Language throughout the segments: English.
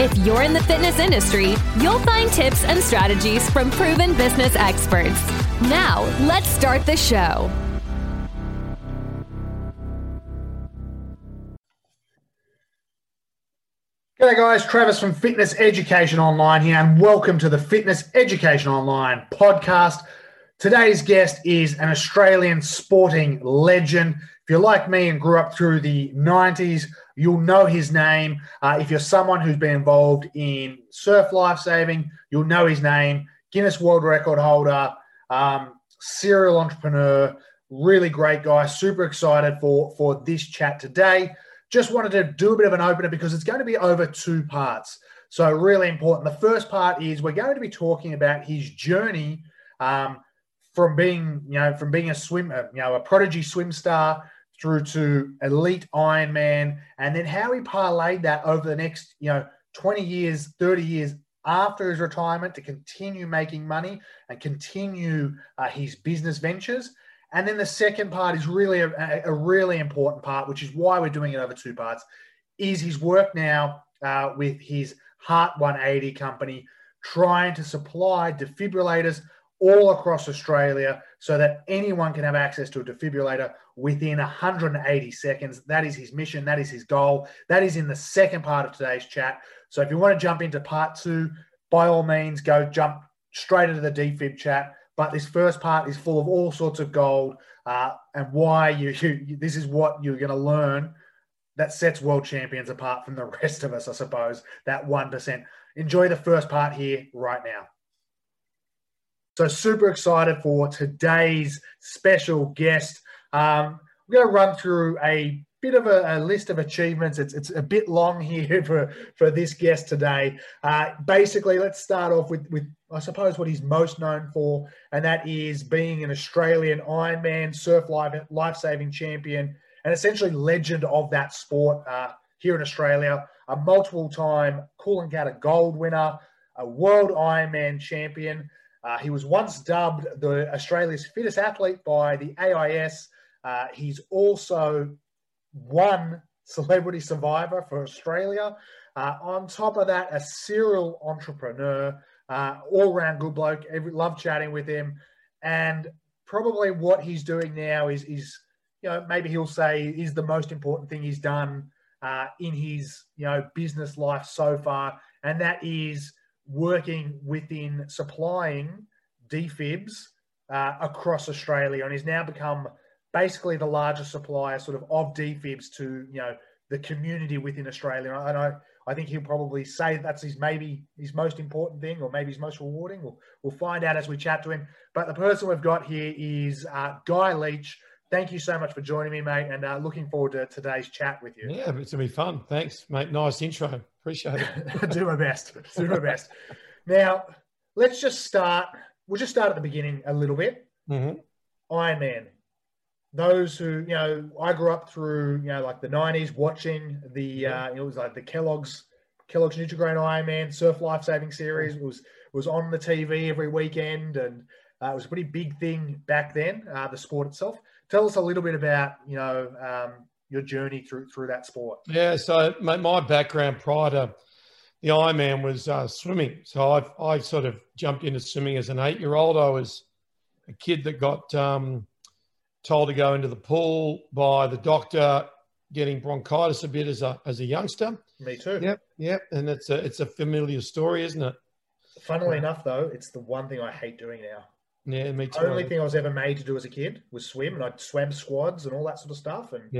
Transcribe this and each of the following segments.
If you're in the fitness industry, you'll find tips and strategies from proven business experts. Now, let's start the show. G'day guys, Travis from Fitness Education Online here, and welcome to the Fitness Education Online podcast. Today's guest is an Australian sporting legend. If you're like me and grew up through the 90s, you'll know his name. Uh, if you're someone who's been involved in surf lifesaving, you'll know his name. Guinness World Record holder, um, serial entrepreneur, really great guy. Super excited for for this chat today. Just wanted to do a bit of an opener because it's going to be over two parts. So really important. The first part is we're going to be talking about his journey um, from being, you know, from being a swimmer, you know, a prodigy swim star through to elite Ironman, and then how he parlayed that over the next, you know, 20 years, 30 years after his retirement to continue making money and continue uh, his business ventures. And then the second part is really a, a, really important part, which is why we're doing it over two parts, is his work now uh, with his Heart 180 company, trying to supply defibrillators all across Australia so that anyone can have access to a defibrillator within 180 seconds. That is his mission. That is his goal. That is in the second part of today's chat. So if you want to jump into part two, by all means, go jump straight into the defib chat. But this first part is full of all sorts of gold uh, and why you, you, this is what you're going to learn that sets world champions apart from the rest of us, I suppose, that 1%. Enjoy the first part here right now. So super excited for today's special guest. Um, we're going to run through a bit of a, a, list of achievements. It's, it's a bit long here for, for this guest today. Uh, basically, let's start off with, with, I suppose, what he's most known for, and that is being an Australian Ironman surf life, life-saving champion and essentially legend of that sport uh, here in Australia. A multiple-time Coolangatta Gold winner, a World Ironman champion, uh, he was once dubbed the Australia's fittest athlete by the AIS. Uh, he's also won Celebrity Survivor for Australia. Uh, on top of that, a serial entrepreneur, uh, all round good bloke. Every, love chatting with him. And probably what he's doing now is, is you know, maybe he'll say is the most important thing he's done uh, in his, you know, business life so far. And that is working within supplying defibs uh, across Australia and he's now become basically the largest supplier sort of of defibs to you know the community within Australia. And I, I think he'll probably say that's his maybe his most important thing or maybe his most rewarding. We'll, we'll find out as we chat to him. But the person we've got here is uh, Guy Leach. Thank you so much for joining me, mate, and uh, looking forward to today's chat with you. Yeah, it's gonna be fun. Thanks, mate. Nice intro. Appreciate it. Do my best. Do my best. Now, let's just start. We'll just start at the beginning a little bit. Mm-hmm. Iron Man. Those who you know, I grew up through you know like the '90s watching the uh, it was like the Kellogg's Kellogg's Nutrigrain Iron Man Surf Life Saving Series. It was was on the TV every weekend, and uh, it was a pretty big thing back then. Uh, the sport itself. Tell us a little bit about you know um, your journey through through that sport. Yeah, so my, my background prior to the Ironman was uh, swimming, so I I sort of jumped into swimming as an eight year old. I was a kid that got um, told to go into the pool by the doctor, getting bronchitis a bit as a as a youngster. Me too. Yep, yep, and it's a it's a familiar story, isn't it? Funnily enough, though, it's the one thing I hate doing now. Yeah, me too. The only thing I was ever made to do as a kid was swim, and I swam squads and all that sort of stuff, and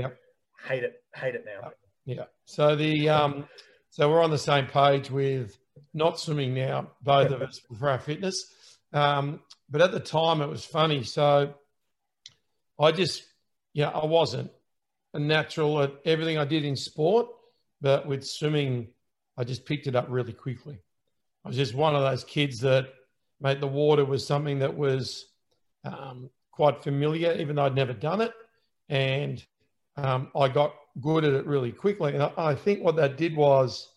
hate it, hate it now. Yeah. So the um, so we're on the same page with not swimming now, both of us for our fitness. Um, but at the time, it was funny. So I just, yeah, I wasn't a natural at everything I did in sport, but with swimming, I just picked it up really quickly. I was just one of those kids that, mate, the water was something that was um, quite familiar, even though I'd never done it. And um, I got good at it really quickly. And I, I think what that did was,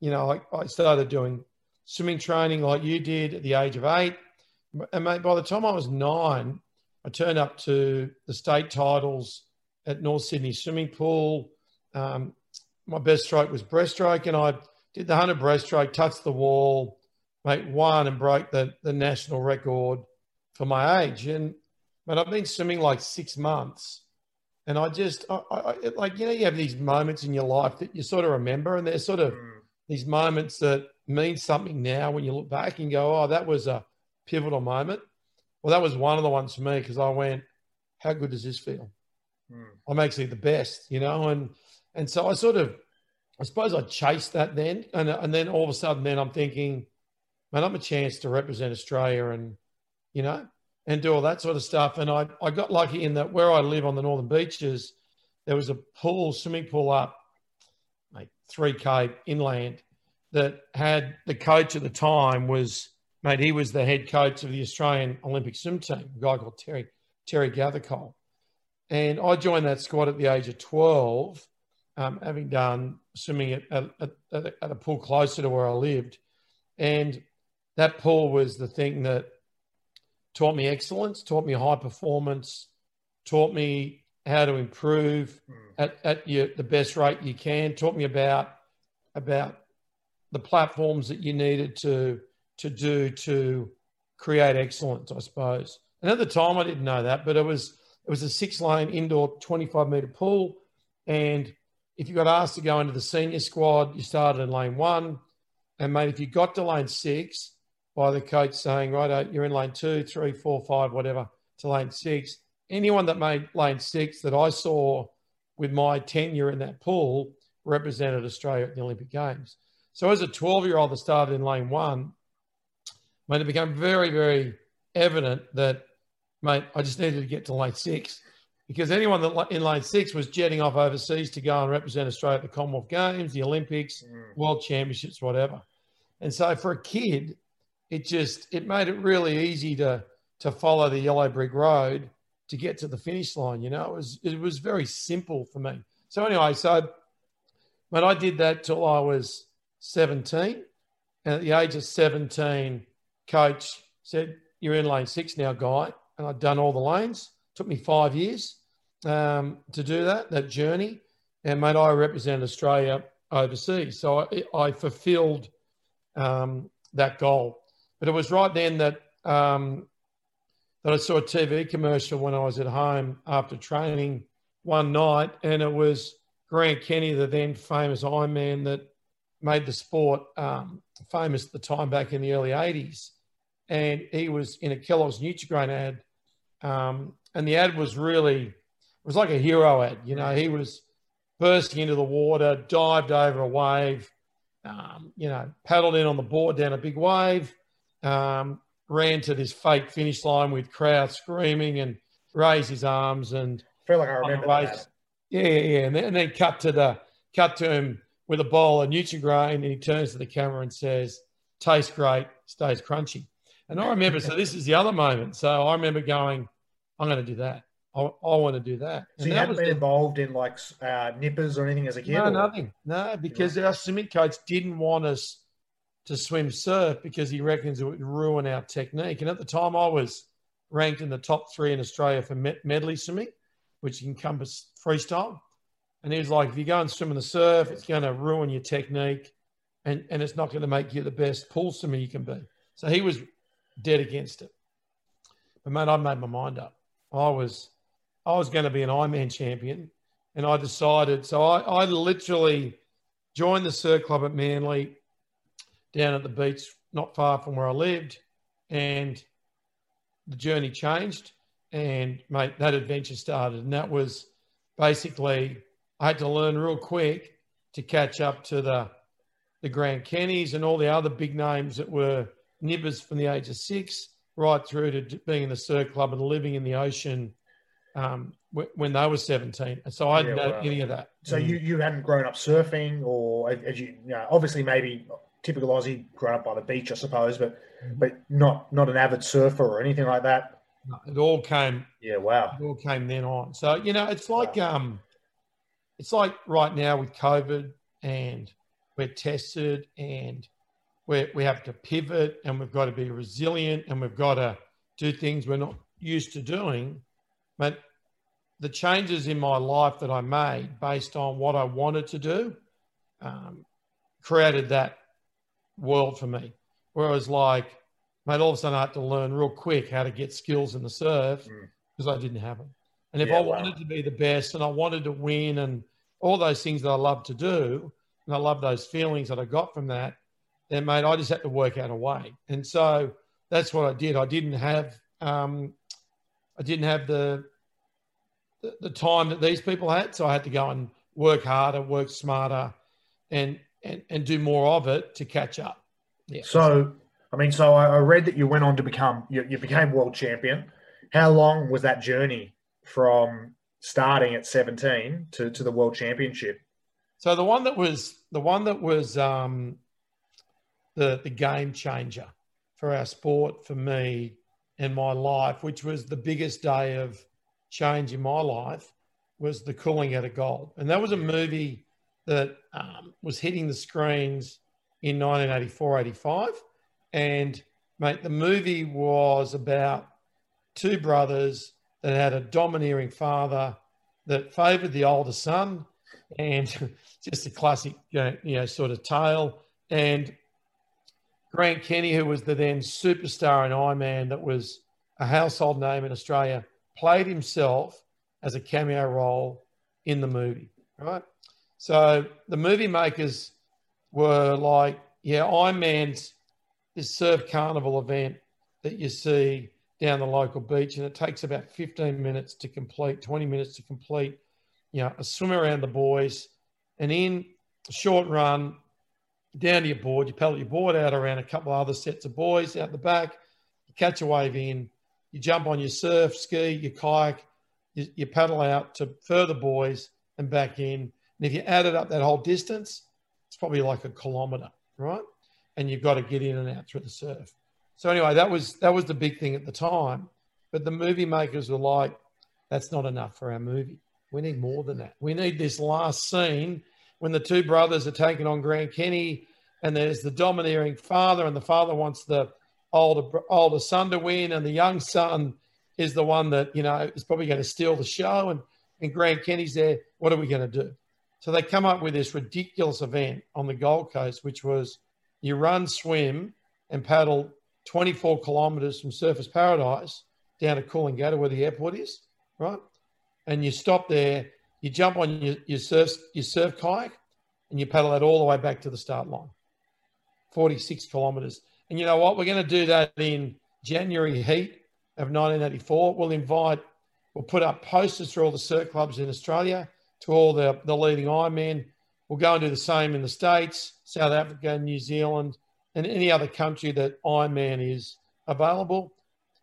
you know, I, I, started doing swimming training like you did at the age of eight. And mate, by the time I was nine, I turned up to the state titles at North Sydney Swimming Pool. Um, my best stroke was breaststroke, and I did the 100 breaststroke, touched the wall, mate, won and broke the, the national record for my age. And but I've been swimming like six months, and I just I, I, like you know you have these moments in your life that you sort of remember, and they're sort of mm. these moments that mean something now when you look back and go, oh, that was a pivotal moment. Well, that was one of the ones for me because I went, how good does this feel? Mm. I'm actually the best, you know, and and so I sort of, I suppose I chased that then, and and then all of a sudden, then I'm thinking, man, I'm a chance to represent Australia, and you know, and do all that sort of stuff. And I, I got lucky in that where I live on the northern beaches, there was a pool, swimming pool up, like 3K inland, that had the coach at the time was, mate, he was the head coach of the Australian Olympic swim team, a guy called Terry, Terry Gathercole. And I joined that squad at the age of 12, um, having done swimming at, at, at, at a pool closer to where I lived. And that pool was the thing that taught me excellence, taught me high performance, taught me how to improve mm. at, at your, the best rate you can, taught me about about the platforms that you needed to to do to create excellence, I suppose. And at the time I didn't know that, but it was it was a six lane indoor 25 meter pool. And if you got asked to go into the senior squad, you started in lane one. And mate, if you got to lane six, by the coach saying, right, you're in lane two, three, four, five, whatever, to lane six. Anyone that made lane six that I saw with my tenure in that pool represented Australia at the Olympic Games. So as a 12 year old that started in lane one, mate, it became very, very evident that, mate, I just needed to get to lane six because anyone that in lane six was jetting off overseas to go and represent Australia at the Commonwealth Games, the Olympics, mm. World Championships, whatever. And so for a kid, it just it made it really easy to to follow the yellow brick road to get to the finish line. You know, it was it was very simple for me. So anyway, so but I did that till I was 17. And at the age of 17, coach said, You're in lane six now, Guy. And I'd done all the lanes. Took me five years um, to do that, that journey. And mate, I represent Australia overseas. So I, I fulfilled um, that goal. But it was right then that um, that I saw a TV commercial when I was at home after training one night, and it was Grant Kenny, the then famous Ironman that made the sport um, famous at the time back in the early 80s. And he was in a Kellogg's Nutrigrain ad. Um, and the ad was really, it was like a hero ad. You know, he was bursting into the water, dived over a wave, um, you know, paddled in on the board down a big wave, um, ran to this fake finish line with crowds screaming and raised his arms and I feel like I remember that. Yeah, yeah, yeah. And then, and then cut to the cut to him with a bowl of Nutrigrain and he turns to the camera and says, tastes great, stays crunchy. And I remember, so this is the other moment. So I remember going, I'm going to do that. I, I want to do that. And so you hadn't been the, involved in like uh, nippers or anything as a kid? No, or? nothing. No, because our swimming coach didn't want us to swim surf because he reckons it would ruin our technique. And at the time, I was ranked in the top three in Australia for medley swimming, which encompass freestyle. And he was like, if you go and swim in the surf, it's going to ruin your technique and, and it's not going to make you the best pool swimmer you can be. So he was dead against it. But mate, I made my mind up. I was I was going to be an Ironman champion. And I decided, so I, I literally joined the surf club at Manly down at the beach, not far from where I lived, and the journey changed. And mate, that adventure started, and that was basically I had to learn real quick to catch up to the the Grant Kennys and all the other big names that were nippers from the age of six right through to being in the surf club and living in the ocean um, when they were 17. So I didn't yeah, know any of that. So mm. you, you hadn't grown up surfing or as you, you know, obviously maybe typical Aussie, grown up by the beach, I suppose, but but not not an avid surfer or anything like that. No, it all came. Yeah, wow. It all came then on. So you know, it's like um, it's like right now with COVID, and we're tested, and we we have to pivot, and we've got to be resilient, and we've got to do things we're not used to doing. But the changes in my life that I made based on what I wanted to do um, created that world for me. Where I was like, mate, all of a sudden I had to learn real quick how to get skills in the surf because I didn't have them. And if Yeah, I wow. wanted to be the best and I wanted to win and all those things that I love to do, and I love those feelings that I got from that, then mate, I just had to work out a way. And so that's what I did. I didn't have um, I didn't have the, the the time that these people had, so I had to go and work harder, work smarter, and and and do more of it to catch up. Yeah. So, I mean, so I read that you went on to become, you, you became world champion. How long was that journey from starting at 17 to, to the world championship? So the one that was the one that was um, the the game changer for our sport, for me, and my life, which was the biggest day of change in my life, was the Coolangatta Gold, and that was a movie that um, was hitting the screens in 1984, 85, and mate, the movie was about two brothers that had a domineering father that favoured the older son and just a classic, you know, sort of tale. And Grant Kenny, who was the then superstar in Iron Man, that was a household name in Australia, played himself as a cameo role in the movie, right? So the movie makers were like, yeah, Iron Man's this surf carnival event that you see down the local beach, and it takes about 15 minutes to complete, 20 minutes to complete you know, a swim around the buoys, and in a short run down to your board, you paddle your board out around a couple of other sets of buoys out the back, you catch a wave in, you jump on your surf, ski, your kayak, you, you paddle out to further buoys and back in. And if you added up that whole distance, it's probably like a kilometer, right? And you've got to get in and out through the surf. So anyway, that was that was the big thing at the time. But the movie makers were like, that's not enough for our movie. We need more than that. We need this last scene when the two brothers are taking on Grant Kenny, and there's the domineering father, and the father wants the older older son to win, and the young son is the one that you know is probably going to steal the show, and and Grant Kenny's there. What are we going to do? So they come up with this ridiculous event on the Gold Coast, which was you run, swim, and paddle 24 kilometres from Surfers Paradise down to Coolangatta, where the airport is, right? and you stop there, you jump on your, your surf your surf kayak, and you paddle that all the way back to the start line, 46 kilometers. And you know what? We're going to do that in January heat of 1984. We'll invite, we'll put up posters for all the surf clubs in Australia to all the, the leading Ironmen. We'll go and do the same in the States, South Africa, New Zealand, and any other country that Ironman is available.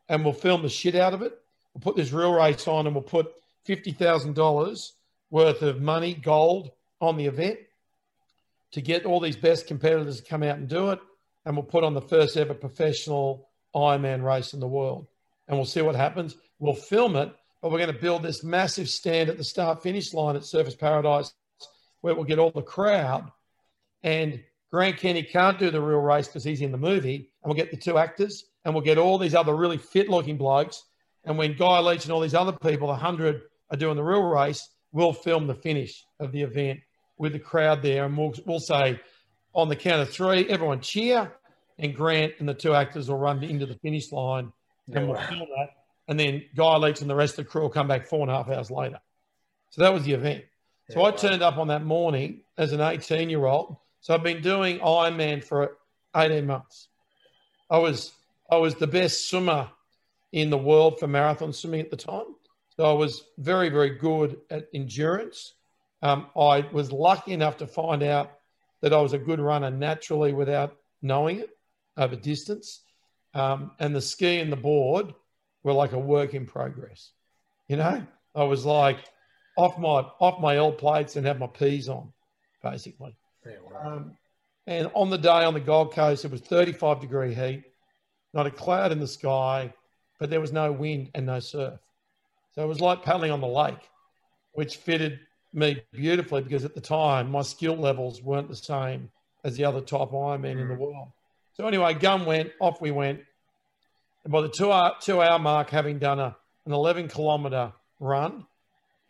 And we'll film the shit out of it. We'll put this real race on and we'll put $50,000 worth of money, gold on the event to get all these best competitors to come out and do it. And we'll put on the first ever professional Ironman race in the world. And we'll see what happens. We'll film it, but we're going to build this massive stand at the start finish line at Surfers Paradise where we'll get all the crowd. And Grant Kenny can't do the real race because he's in the movie. And we'll get the two actors and we'll get all these other really fit looking blokes. And when Guy Leach and all these other people, 100 are doing the real race, we'll film the finish of the event with the crowd there. And we'll, we'll say on the count of three, everyone cheer. And Grant and the two actors will run into the finish line and we'll film that. And then Guy Leach and the rest of the crew will come back four and a half hours later. So that was the event. So I turned up on that morning as an 18 year old. So I've been doing Ironman for 18 months. I was I was the best swimmer in the world for marathon swimming at the time. So I was very, very good at endurance. Um, I was lucky enough to find out that I was a good runner naturally without knowing it over distance. Um, and the ski and the board were like a work in progress. You know, I was like off my off my L plates and have my peas on, basically. Yeah, wow. Um, and on the day on the Gold Coast, it was 35 degree heat, not a cloud in the sky. but there was no wind and no surf. So it was like paddling on the lake, which fitted me beautifully because at the time my skill levels weren't the same as the other top Ironman in the world. So anyway, gun went, off we went. And by the two hour, two hour mark, having done a, an 11 kilometer run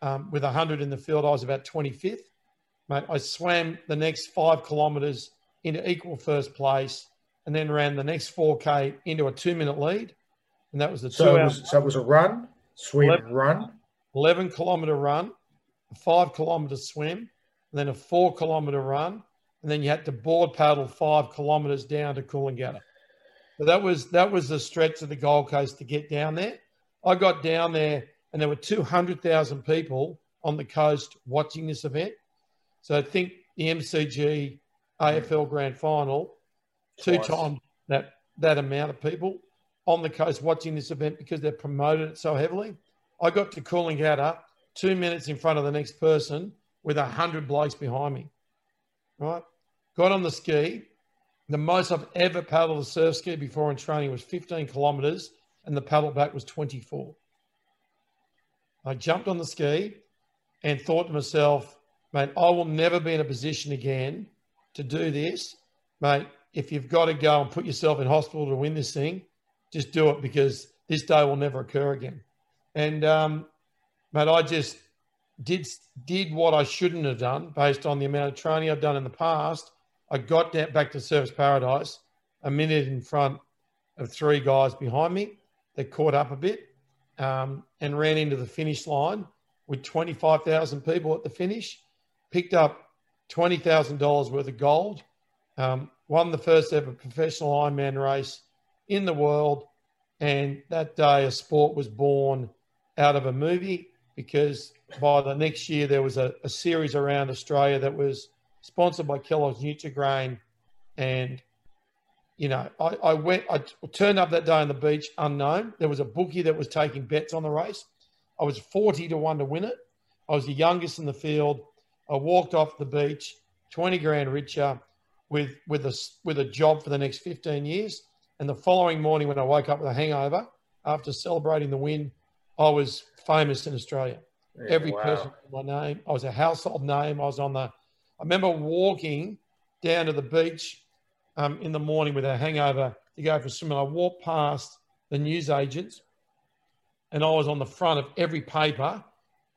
um, with 100 in the field, I was about 25th. Mate, I swam the next five kilometers into equal first place and then ran the next 4K into a two minute lead. And that was the so two it was, so it was a run, swim, 11, run. 11 kilometer run, a five kilometer swim, and then a four kilometer run. And then you had to board paddle five kilometers down to Coolangatta. So that was that was the stretch of the Gold Coast to get down there. I got down there and there were 200,000 people on the coast watching this event. So I think the MCG AFL Grand Final, two times that that amount of people on the coast watching this event because they've promoted it so heavily. I got to Coolangatta two minutes in front of the next person with a hundred blokes behind me. Right, got on the ski. The most I've ever paddled a surf ski before in training was 15 kilometers, and the paddle back was 24. I jumped on the ski and thought to myself, mate, I will never be in a position again to do this. Mate, if you've got to go and put yourself in hospital to win this thing, just do it because this day will never occur again. And, um, mate, I just did, did what I shouldn't have done based on the amount of training I've done in the past. I got back to Surfers Paradise a minute in front of three guys behind me. They caught up a bit um, and ran into the finish line with 25,000 people at the finish, picked up $20,000 worth of gold, um, won the first ever professional Ironman race in the world. And that day, a sport was born out of a movie because by the next year, there was a, a series around Australia that was sponsored by Kellogg's Nutrigrain. And, you know, I, I went, I turned up that day on the beach unknown. There was a bookie that was taking bets on the race. I was 40 to 1 to win it. I was the youngest in the field. I walked off the beach, 20 grand richer, with with a with a job for the next 15 years. And the following morning, when I woke up with a hangover after celebrating the win, I was famous in Australia. Yeah, Every wow. person knew my name. I was a household name. I was on the. I remember walking down to the beach um, in the morning with a hangover to go for a swim. And I walked past the newsagents, and I was on the front of every paper,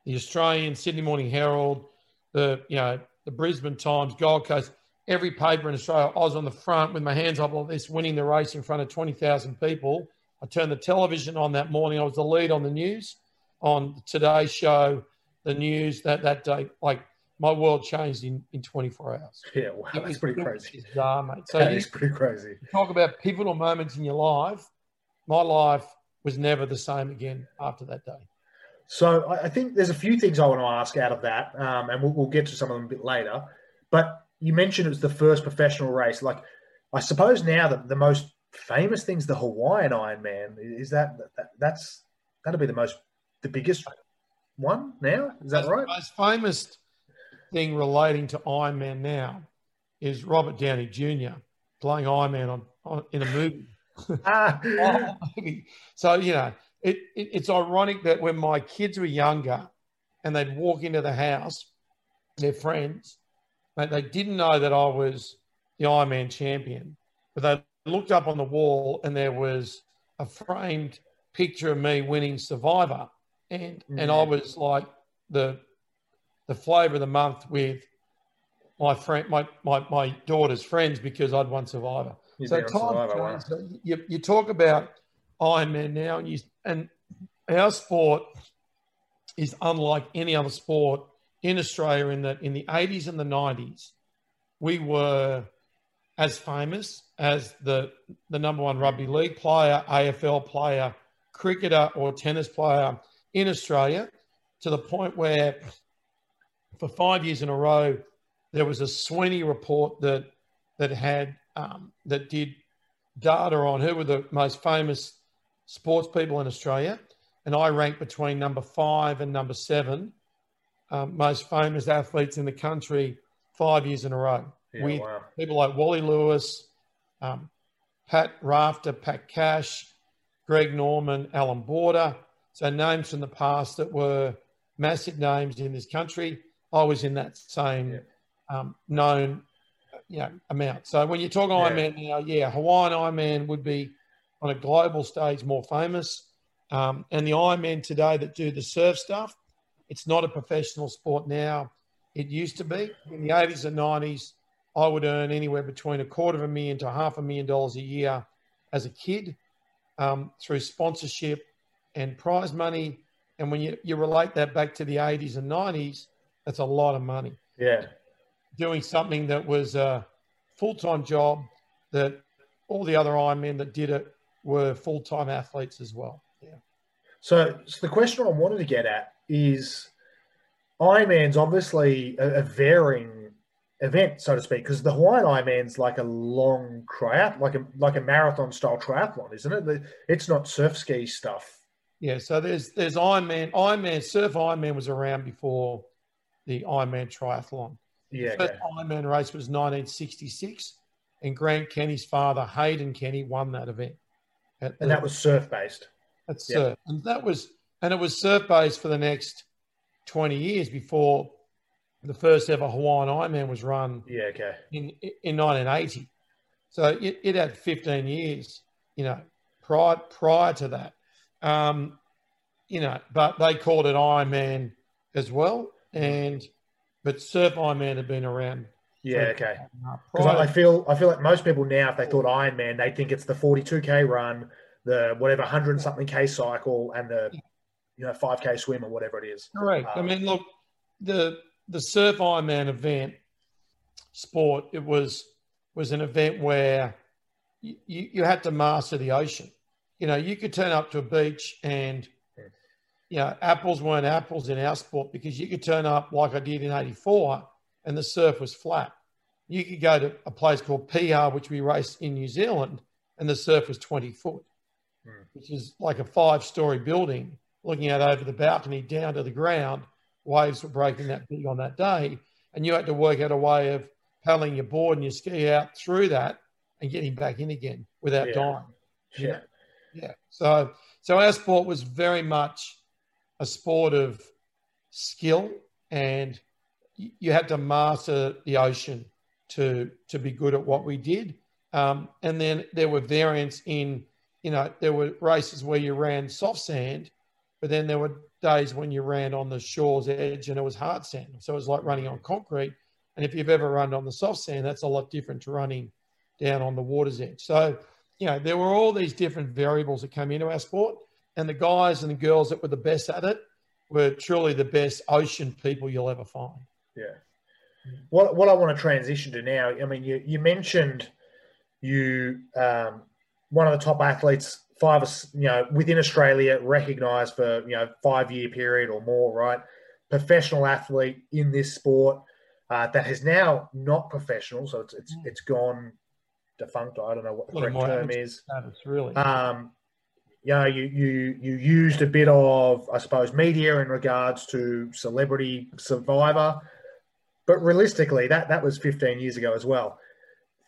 the Australian, Sydney Morning Herald, the you know the Brisbane Times, Gold Coast, every paper in Australia. I was on the front with my hands up like this, winning the race in front of twenty thousand people. I turned the television on that morning. I was the lead on the news, on Today's Show, the news that that day. Like my world changed in in twenty four hours. Yeah, wow, It that's was- pretty crazy. bizarre, mate. So That you is pretty crazy. talk about pivotal moments in your life. My life was never the same again after that day. So I think there's a few things I want to ask out of that, um, and we'll, we'll get to some of them a bit later. But you mentioned it was the first professional race. Like, I suppose now that the most famous thing's the Hawaiian Ironman. Is that, that that's that'll be the most the biggest one now? Is that right? Most famous thing relating to Iron Man now is Robert Downey Jr. playing Iron Man on, on in a movie. Ah, Oh. So you know, it, it it's ironic that when my kids were younger and they'd walk into the house, their friends, mate, they didn't know that I was the Iron Man champion, but they looked up on the wall and there was a framed picture of me winning Survivor, and and I was like the the flavour of the month with my friend, my, my my daughter's friends because I'd won Survivor. You'd So time Survivor. So you, you talk about Iron Man now, and you and our sport is unlike any other sport in Australia. In that, in the eighties and the nineties, we were as famous as the the number one rugby league player, AFL player, cricketer, or tennis player in Australia, to the point where for five years in a row, there was a Sweeney report that that had um, that did data on who were the most famous sports people in Australia, and I ranked between number five and number seven um, most famous athletes in the country five years in a row. Yeah, with wow. people like Wally Lewis, um, Pat Rafter, Pat Cash, Greg Norman, Allan Border. So names from the past that were massive names in this country. I was in that same Yeah. um, known you know, amount. So when you talk Yeah. Ironman now, yeah, Hawaiian Ironman would be on a global stage more famous. Um, and the Ironmen today that do the surf stuff, it's not a professional sport now. It used to be in the 80s and 90s. I would earn anywhere between a quarter of a million to half a million dollars a year as a kid um, through sponsorship and prize money. And when you, you relate that back to the 80s and 90s, that's a lot of money. Yeah. Doing something that was a full time job that all the other Ironmen that did it were full time athletes as well. Yeah. So, so the question I wanted to get at is Ironman's obviously a, a varying event, so to speak, because the Hawaiian Ironman's like a long triath, like a like a marathon style triathlon, isn't it? It's not surf ski stuff. Yeah, so there's there's Ironman. Ironman Surf Ironman was around before the Ironman triathlon. Yeah. First Okay. Ironman race was 1966, and Grant Kenny's father, Hayden Kenny, won that event. And the- that was surf based. at yeah. surf, and that was and it was surf based for the next 20 years before the first ever Hawaiian Ironman was run Yeah. Okay. in in 1980. So it, it had 15 years, you know, prior prior to that. Um, you know, but they called it Ironman as well, and but Surf Ironman had been around. Yeah. Okay. uh, Because I, I feel I feel like most people now, if they thought Ironman, they think it's the 42k run, the whatever hundred and something k cycle, and the you know 5k swim or whatever it is. Correct. I Um, mean, look, the the Surf Ironman event sport it was was an event where you, you had to master the ocean. You know, you could turn up to a beach and you know apples weren't apples in our sport because you could turn up like I did in '84 and the surf was flat. You could go to a place called Piha, which we raced in New Zealand, and the surf was 20 foot, Hmm. which is like a five story building looking out over the balcony down to the ground. Waves were breaking that big on that day, and you had to work out a way of paddling your board and your ski out through that and getting back in again without Yeah. dying. Yeah. Yeah. So so our sport was very much a sport of skill and you had to master the ocean to to be good at what we did. Um, and then there were variants in, you know, there were races where you ran soft sand, but then there were days when you ran on the shore's edge and it was hard sand. So it was like running on concrete. And if you've ever run on the soft sand, that's a lot different to running down on the water's edge. So, you know, there were all these different variables that came into our sport. And the guys and the girls that were the best at it were truly the best ocean people you'll ever find. Yeah. What what I want to transition to now, I mean, you, you mentioned you um, one of the top athletes, five you know within Australia, recognised for you know five year period or more, right? Professional athlete in this sport uh, that has now not professional, so it's it's, it's gone defunct. I don't know what the correct term is. Status, really. Um, you know, you, you you used a bit of, I suppose, media in regards to celebrity survivor, but realistically, that that was 15 years ago as well.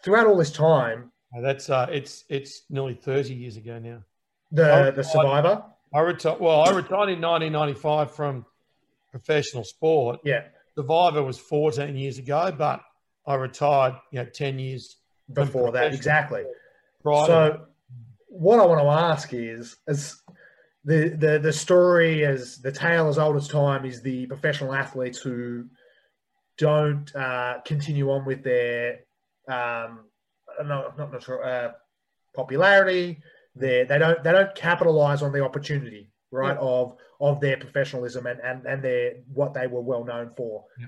Throughout all this time, That's uh, it's it's nearly thirty years ago now. the Oh, the survivor, I retired. Well, I retired in 1995 from professional sport. yeah, Survivor was 14 years ago, but I retired, you know, 10 years before that, exactly. to So, what I want to ask is, as the, the the story as the tale as old as time is the professional athletes who don't uh, continue on with their um, no, not not sure uh, popularity. They they don't they don't capitalize on the opportunity right Yeah. of of their professionalism and and and their what they were well known for. Yeah.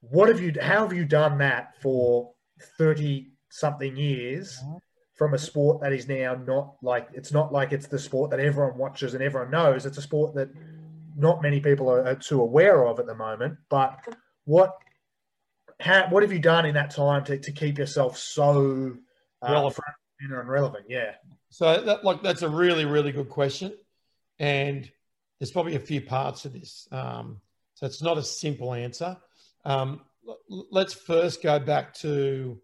What have you? How have you done that for thirty something years? Mhm. From a sport that is now not like it's not like it's the sport that everyone watches and everyone knows. It's a sport that not many people are, are too aware of at the moment. But what how, what have you done in that time to, to keep yourself so uh, Relevant. and relevant? Yeah, So that, like that's a really really good question, and there's probably a few parts to this. Um, so it's not a simple answer. Um, let's first go back to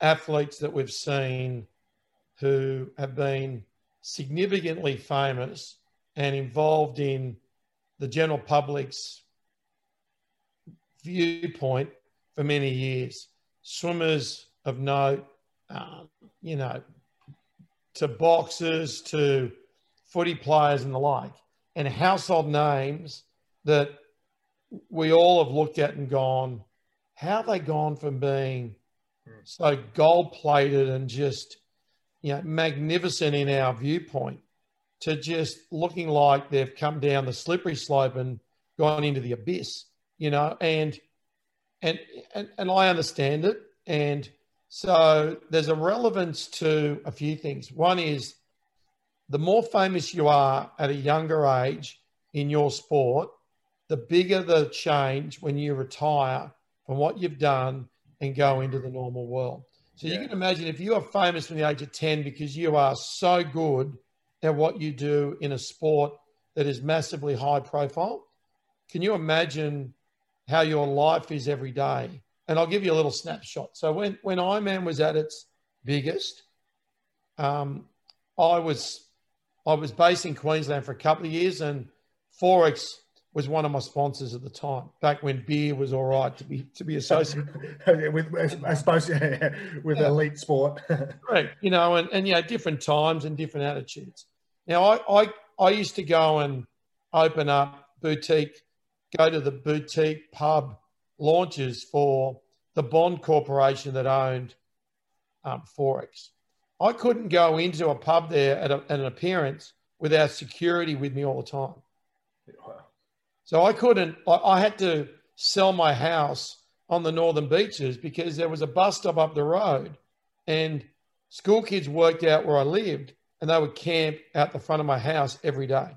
athletes that we've seen who have been significantly famous and involved in the general public's viewpoint for many years. Swimmers of note, um, you know, to boxers, to footy players and the like, and household names that we all have looked at and gone, how have they gone from being so gold plated and just, you know, magnificent in our viewpoint to just looking like they've come down the slippery slope and gone into the abyss, you know, and and and, and I understand it. And so there's a relevance to a few things. One is the more famous you are at a younger age in your sport, the bigger the change when you retire from what you've done and go into the normal world. So yeah. you can imagine if you are famous from the age of 10 because you are so good at what you do in a sport that is massively high profile, can you imagine how your life is every day? And I'll give you a little snapshot. So when, when Ironman was at its biggest, um, I was I was based in Queensland for a couple of years, and XXXX was one of my sponsors at the time. Back when beer was all right to be to be associated with, I suppose, with yeah. elite sport. right, you know, and and yeah, different times and different attitudes. Now, I, I, I used to go and open up boutique, go to the boutique pub launches for the Bond Corporation that owned um, XXXX. I couldn't go into a pub there at, a, at, an appearance without security with me all the time. So I couldn't, I, I had to sell my house on the northern beaches because there was a bus stop up the road and school kids worked out where I lived and they would camp out the front of my house every day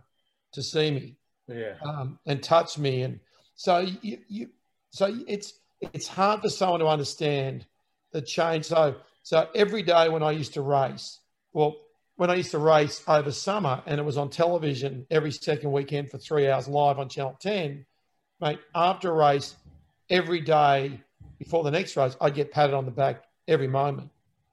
to see me, yeah, um, and touch me, and so you, you, so it's it's hard for someone to understand the change. So so every day when I used to race, well, when I used to race over summer, and it was on television every second weekend for three hours live on Channel Ten, mate. After a race, every day before the next race, I'd get patted on the back every moment.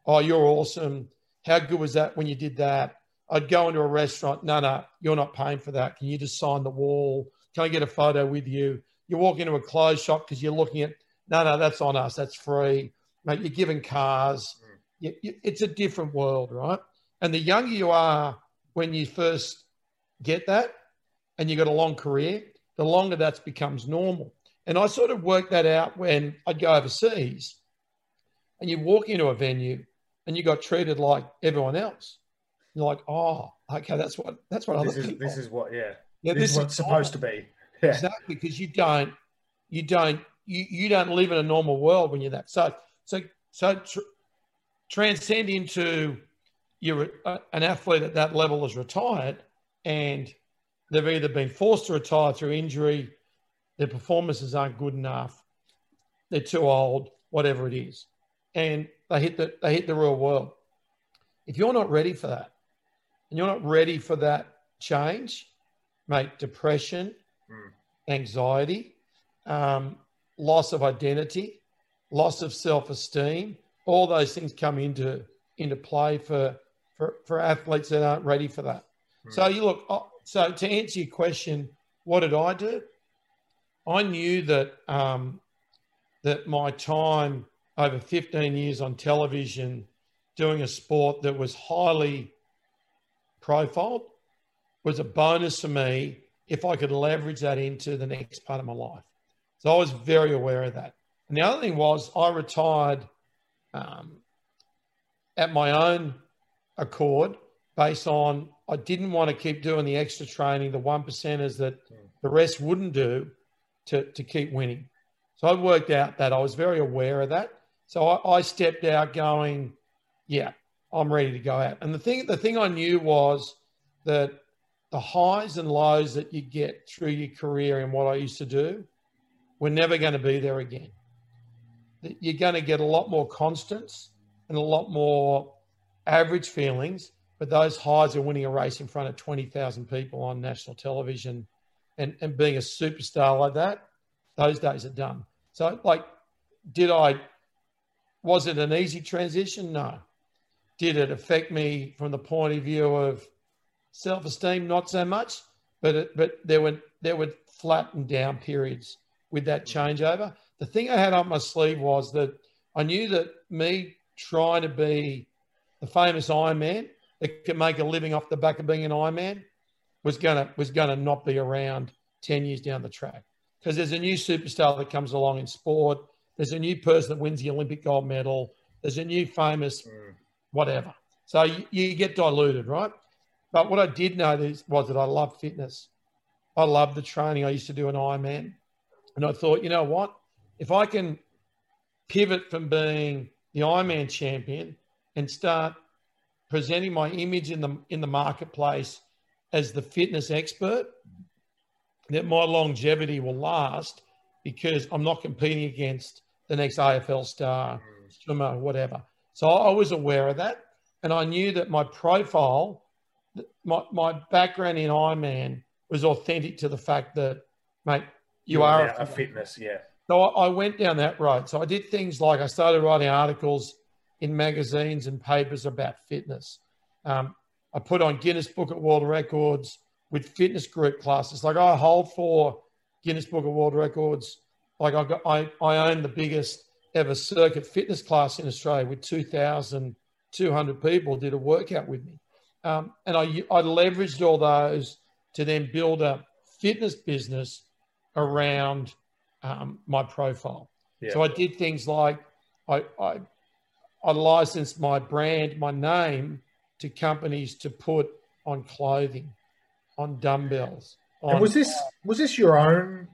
Oh, you're awesome how good was that when you did that? I'd go into a restaurant. No, no, you're not paying for that. Can you just sign the wall? Can I get a photo with you? You walk into a clothes shop because you're looking at, no, no, that's on us. That's free. Mate, you're giving cars. Mm. You, you, it's a different world, right? And the younger you are when you first get that and you've got a long career, the longer that becomes normal. And I sort of worked that out when I'd go overseas and you walk into a venue and you got treated like everyone else. You're like, oh, okay, that's what that's what this other is, people. This is what, yeah, yeah. This, this is what's supposed to be. Yeah. Exactly, because you don't, you don't, you, you don't live in a normal world when you're that. So, so, so tr- transcend into you're a, an athlete at that level is retired, and they've either been forced to retire through injury, their performances aren't good enough, they're too old, whatever it is, and they hit the they hit the real world. If you're not ready for that, and you're not ready for that change, mate, depression, mm. anxiety, um, loss of identity, loss of self-esteem, all those things come into into play for for, for athletes that aren't ready for that. Mm. So you look. Oh, so to answer your question, what did I do? I knew that um, that my time over 15 years on television doing a sport that was highly profiled was a bonus for me if I could leverage that into the next part of my life. So I was very aware of that. And the other thing was I retired um, at my own accord based on I didn't want to keep doing the extra training, the one percenters that the rest wouldn't do to, to keep winning. So I worked out that I was very aware of that. So I, I stepped out going, yeah, I'm ready to go out. And the thing, the thing I knew was that the highs and lows that you get through your career and what I used to do were never going to be there again. You're going to get a lot more constants and a lot more average feelings, but those highs are winning a race in front of 20,000 people on national television and, and being a superstar like that, those days are done. So, like, did I was it an easy transition? No. did it affect me from the point of view of self-esteem? Not so much, but it, but there were there were flat and down periods with that mm-hmm. changeover. The thing I had up my sleeve was that I knew that me trying to be the famous Iron Man that could make a living off the back of being an Iron Man was gonna was gonna not be around ten years down the track because there's a new superstar that comes along in sport. There's a new person that wins the Olympic gold medal. There's a new famous mm. whatever. So you, you get diluted, right? But what I did know is, was that I love fitness. I love the training. I used to do an Ironman. And I thought, you know what? If I can pivot from being the Ironman champion and start presenting my image in the in the marketplace as the fitness expert, that my longevity will last because I'm not competing against the next AFL star, swimmer, whatever. So I was aware of that. And I knew that my profile, my, my background in Ironman was authentic to the fact that, mate, you You're are a fitness, yeah. so I I went down that road. So I did things like I started writing articles in magazines and papers about fitness. Um, I put on Guinness Book of World Records with fitness group classes. Like I hold for Guinness Book of World Records. Like I got, I, I own the biggest ever circuit fitness class in Australia with 2,200 people did a workout with me. Um, and I, I leveraged all those to then build a fitness business around um, my profile. Yeah. So I did things like I, I, I licensed my brand, my name to companies to put on clothing, on dumbbells. On, And was this was this your own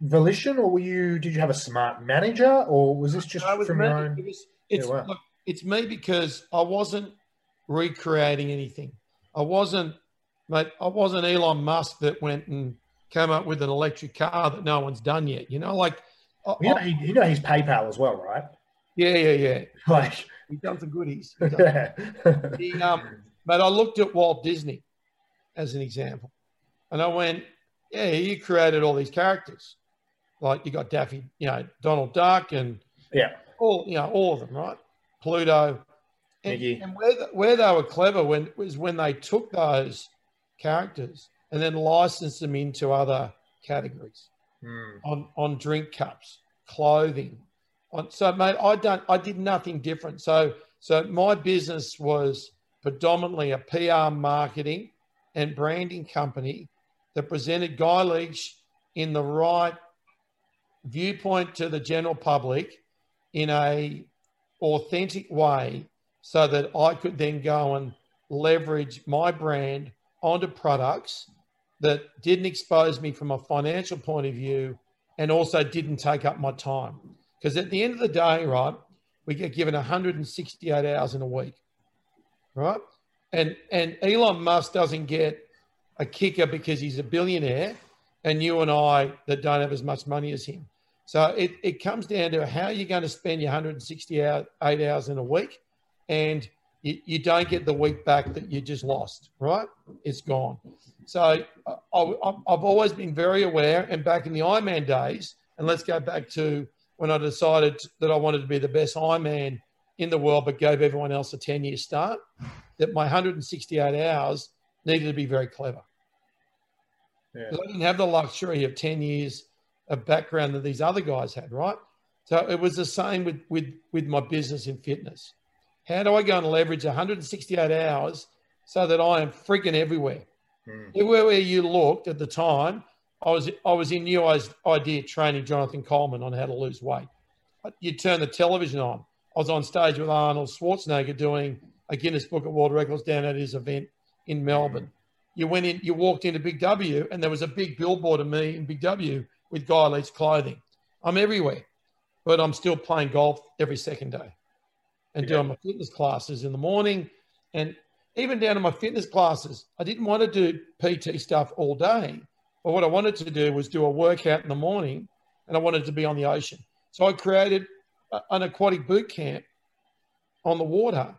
volition, or were you? Did you have a smart manager, or was this just was from your own? It was, it's, Yeah, wow. look, it's me because I wasn't recreating anything. I wasn't, mate, I wasn't Elon Musk that went and came up with an electric car that no one's done yet. You know, like, You know, I- you know he's PayPal as well, right? Yeah, yeah, yeah. Like, He's done some goodies. Yeah. He, um, but I looked at Walt Disney as an example, and I went, "Yeah, you created all these characters, like you got Daffy, you know, Donald Duck, and yeah. all you know, all of them, right? Pluto, and, and where the, where they were clever when was when they took those characters and then licensed them into other categories Hmm. on on drink cups, clothing. So, mate, I done I did nothing different. So, so my business was predominantly a PR marketing and branding company that presented Guy Leach in the right viewpoint to the general public in a authentic way, so that I could then go and leverage my brand onto products that didn't expose me from a financial point of view and also didn't take up my time. Because at the end of the day, right, we get given 168 hours in a week, right? And and Elon Musk doesn't get a kicker because he's a billionaire, and you and I that don't have as much money as him. So it, it comes down to how you're going to spend your 168 hours in a week, and you, you don't get the week back that you just lost, right? It's gone. So I, I've always been very aware, and back in the Ironman days, and let's go back to when I decided that I wanted to be the best Ironman in the world, but gave everyone else a 10 year start, that my 168 hours needed to be very clever. Yeah. I didn't have the luxury of 10 years of background that these other guys had, right? So it was the same with, with, with my business in fitness. How do I go and leverage 168 hours so that I am freaking everywhere? Hmm. Everywhere where you looked at the time, I was I was in New Idea training Jonathan Coleman on how to lose weight. You turn the television on. I was on stage with Arnold Schwarzenegger doing a Guinness Book of World Records down at his event in Melbourne. You went in, you walked into Big W, and there was a big billboard of me in Big W with Guy Leach clothing. I'm everywhere, but I'm still playing golf every second day and Yeah. doing my fitness classes in the morning and even down to my fitness classes. I didn't want to do PT stuff all day, but what I wanted to do was do a workout in the morning and I wanted to be on the ocean. So I created an aquatic boot camp on the water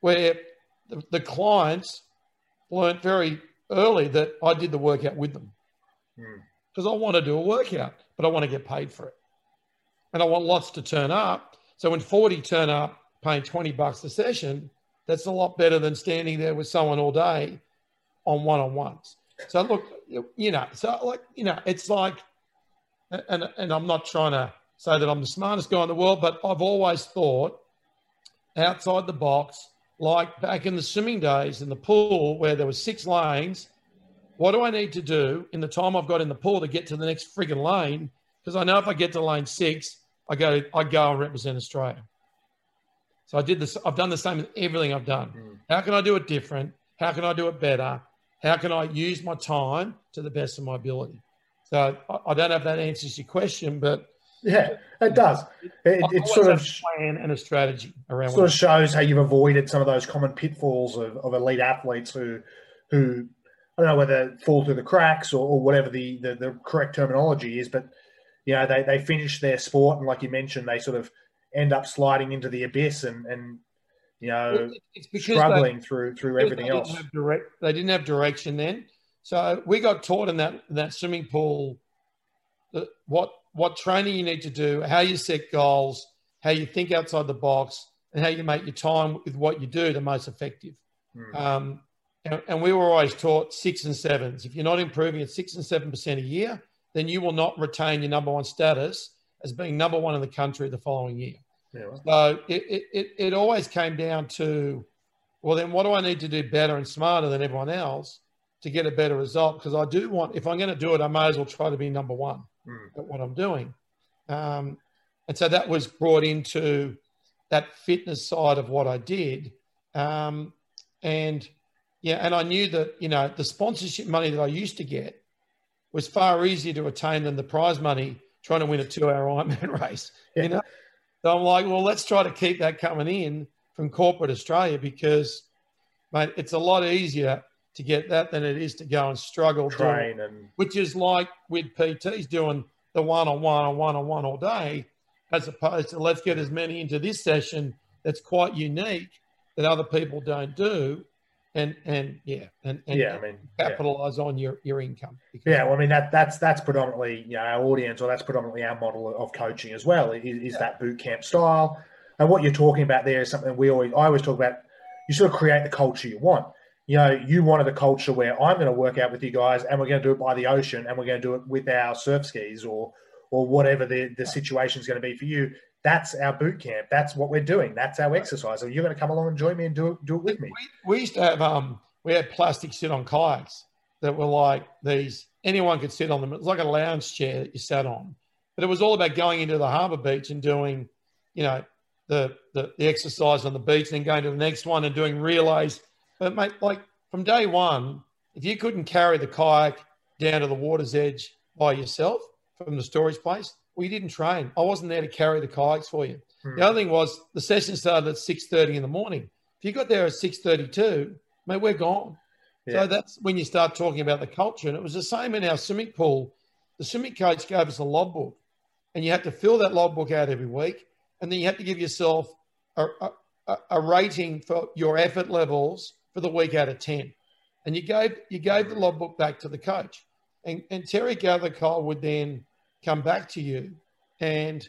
where the, the clients learned very early that I did the workout with them Hmm. because I want to do a workout, but I want to get paid for it. And I want lots to turn up. So when 40 turn up paying 20 bucks a session, that's a lot better than standing there with someone all day on one on ones. So look, you know, so like you know, it's like, and and I'm not trying to say that I'm the smartest guy in the world, but I've always thought outside the box, like back in the swimming days in the pool where there were six lanes. What do I need to do in the time I've got in the pool to get to the next frigging lane? Because I know if I get to lane six, I go I go and represent Australia. So I did this. I've done the same with everything I've done. Mm. How can I do it different? How can I do it better? How can I use my time to the best of my ability? So I, don't know if that answers your question, but yeah, it does. It, it sort of plan and a strategy around. Sort of shows how you've avoided some of those common pitfalls of, of elite athletes who, who I don't know whether fall through the cracks or, or whatever the, the, the correct terminology is, but you know they they finish their sport and like you mentioned, they sort of end up sliding into the abyss and and you know it's struggling they, through through everything else. Direct, they didn't have direction then, so we got taught in that that swimming pool that what what training you need to do, how you set goals, how you think outside the box, and how you make your time with what you do the most effective. Hmm. Um, and, and, we were always taught six and sevens. If you're not improving at six and seven percent a year, then you will not retain your number one status as being number one in the country the following year. Yeah, right. So it, it, it always came down to, well, then what do I need to do better and smarter than everyone else to get a better result? Because I do want, if I'm going to do it, I may as well try to be number one mm. at what I'm doing. Um, and so that was brought into that fitness side of what I did. Um, and yeah, and I knew that, you know, the sponsorship money that I used to get was far easier to attain than the prize money trying to win a two hour Ironman race. Yeah. You know? So I'm like, well, let's try to keep that coming in from corporate Australia because, mate, it's a lot easier to get that than it is to go and struggle train doing, and which is like with PTs doing the one on one on one on one all day, as opposed to let's get as many into this session that's quite unique that other people don't do. And and yeah, and, and yeah, I mean, capitalize yeah. on your your income. Yeah, well, I mean that that's that's predominantly you know our audience, or that's predominantly our model of coaching as well. Is, is yeah. that boot camp style? And what you're talking about there is something we always I always talk about. You sort of create the culture you want you know, you wanted a culture where I'm going to work out with you guys and we're going to do it by the ocean and we're going to do it with our surf skis or or whatever the, the situation is going to be for you. That's our boot camp. That's what we're doing. That's our exercise. So you're going to come along and join me and do it, do it with me. We, we used to have um we had plastic sit on kayaks that were like these. Anyone could sit on them. It was like a lounge chair that you sat on, but it was all about going into the harbour beach and doing, you know, the, the the exercise on the beach, and then going to the next one and doing relays but mate, like from day one, if you couldn't carry the kayak down to the water's edge by yourself from the storage place, well, you didn't train. I wasn't there to carry the kayaks for you. Hmm. The other thing was the session started at six thirty in the morning. If you got there at six thirty-two, mate, we're gone. Yeah. So that's when you start talking about the culture. And it was the same in our swimming pool. The swimming coach gave us a logbook, and you had to fill that logbook out every week, and then you had to give yourself a, a, a rating for your effort levels for the week out of 10. And you gave you gave the logbook back to the coach. And, and Terry Gathercole would then come back to you and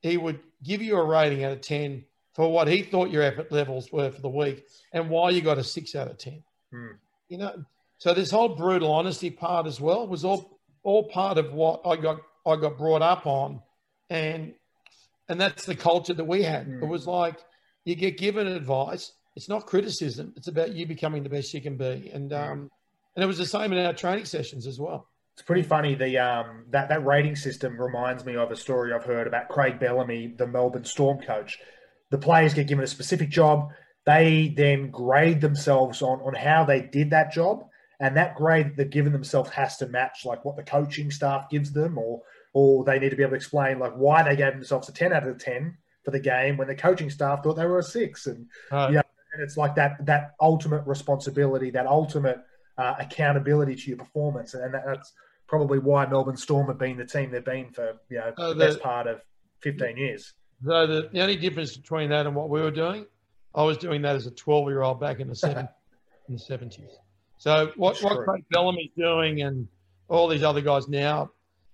he would give you a rating out of 10 for what he thought your effort levels were for the week and why you got a six out of 10. Hmm. You know, so this whole brutal honesty part as well was all all part of what I got I got brought up on. And and that's the culture that we had. Hmm. It was like you get given advice it's not criticism. It's about you becoming the best you can be. And um, and it was the same in our training sessions as well. It's pretty funny. The um, that that rating system reminds me of a story I've heard about Craig Bellamy, the Melbourne Storm coach. The players get given a specific job. They then grade themselves on on how they did that job, and that grade that they've given themselves has to match like what the coaching staff gives them, or or they need to be able to explain like why they gave themselves a ten out of ten for the game when the coaching staff thought they were a six. And yeah, and it's like that that ultimate responsibility, that ultimate uh, accountability to your performance, and that's probably why Melbourne Storm have been the team they've been for you know uh, the, the, best part of 15 years. So the, the only difference between that and what we were doing, I was doing that as a 12 year old back in the 70s. in the 70s. So what That's what true. Craig Bellamy's doing and all these other guys now,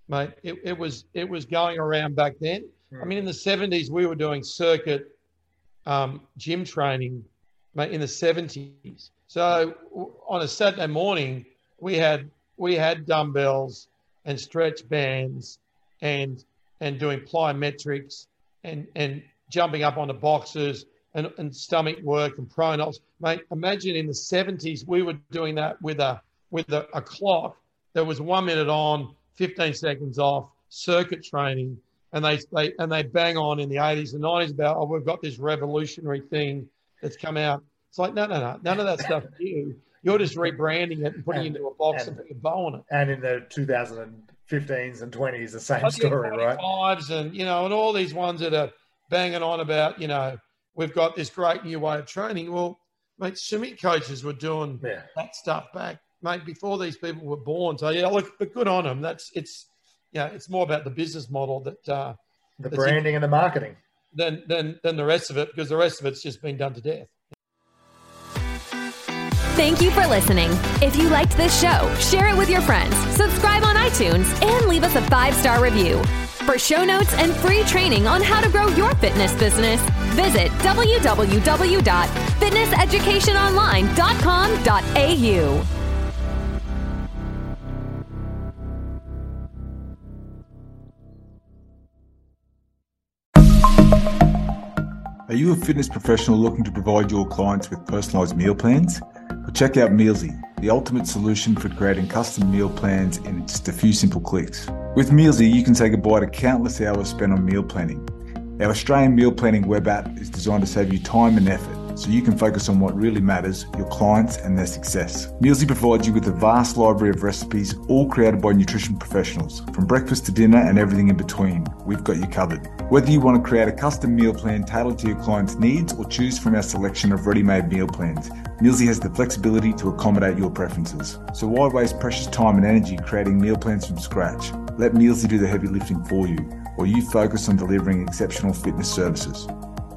mate, it, it was it was going around back then. I hmm. mean, in the 70s, we were doing circuit um, gym training mate, in the 70s. So on a Saturday morning, we had we had dumbbells and stretch bands and and doing plyometrics and and jumping up onto boxes and, and stomach work and pronals. Mate, imagine in the 70s we were doing that with a with a, a clock that was one minute on, 15 seconds off, circuit training, and they they and they bang on in the 80s and 90s about oh we've got this revolutionary thing that's come out. It's like no no no none of that stuff you. You're just rebranding it and putting and, it into a box and, and putting a bow on it. And in the 2015s and 20s, the same story, right? Fives and you know, and all these ones that are banging on about, you know, we've got this great new way of training. Well, mate, swimming coaches were doing yeah. that stuff back, mate, before these people were born. So yeah, look, but good on them. That's it's, yeah, it's more about the business model that uh, the branding and the marketing than than than the rest of it because the rest of it's just been done to death. Thank you for listening. If you liked this show, share it with your friends, subscribe on iTunes, and leave us a five star review. For show notes and free training on how to grow your fitness business, visit www.fitnesseducationonline.com.au. Are you a fitness professional looking to provide your clients with personalized meal plans? Check out Mealsy, the ultimate solution for creating custom meal plans in just a few simple clicks. With Mealsy, you can say goodbye to countless hours spent on meal planning. Our Australian meal planning web app is designed to save you time and effort so you can focus on what really matters your clients and their success. Mealsy provides you with a vast library of recipes, all created by nutrition professionals. From breakfast to dinner and everything in between, we've got you covered. Whether you want to create a custom meal plan tailored to your client's needs or choose from our selection of ready made meal plans, Mealsy has the flexibility to accommodate your preferences. So why waste precious time and energy creating meal plans from scratch? Let Mealsy do the heavy lifting for you, or you focus on delivering exceptional fitness services.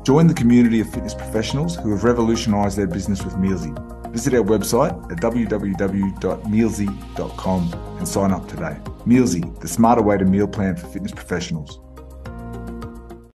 Join the community of fitness professionals who have revolutionised their business with Mealsy. Visit our website at www.mealsy.com and sign up today. Mealsy, the smarter way to meal plan for fitness professionals.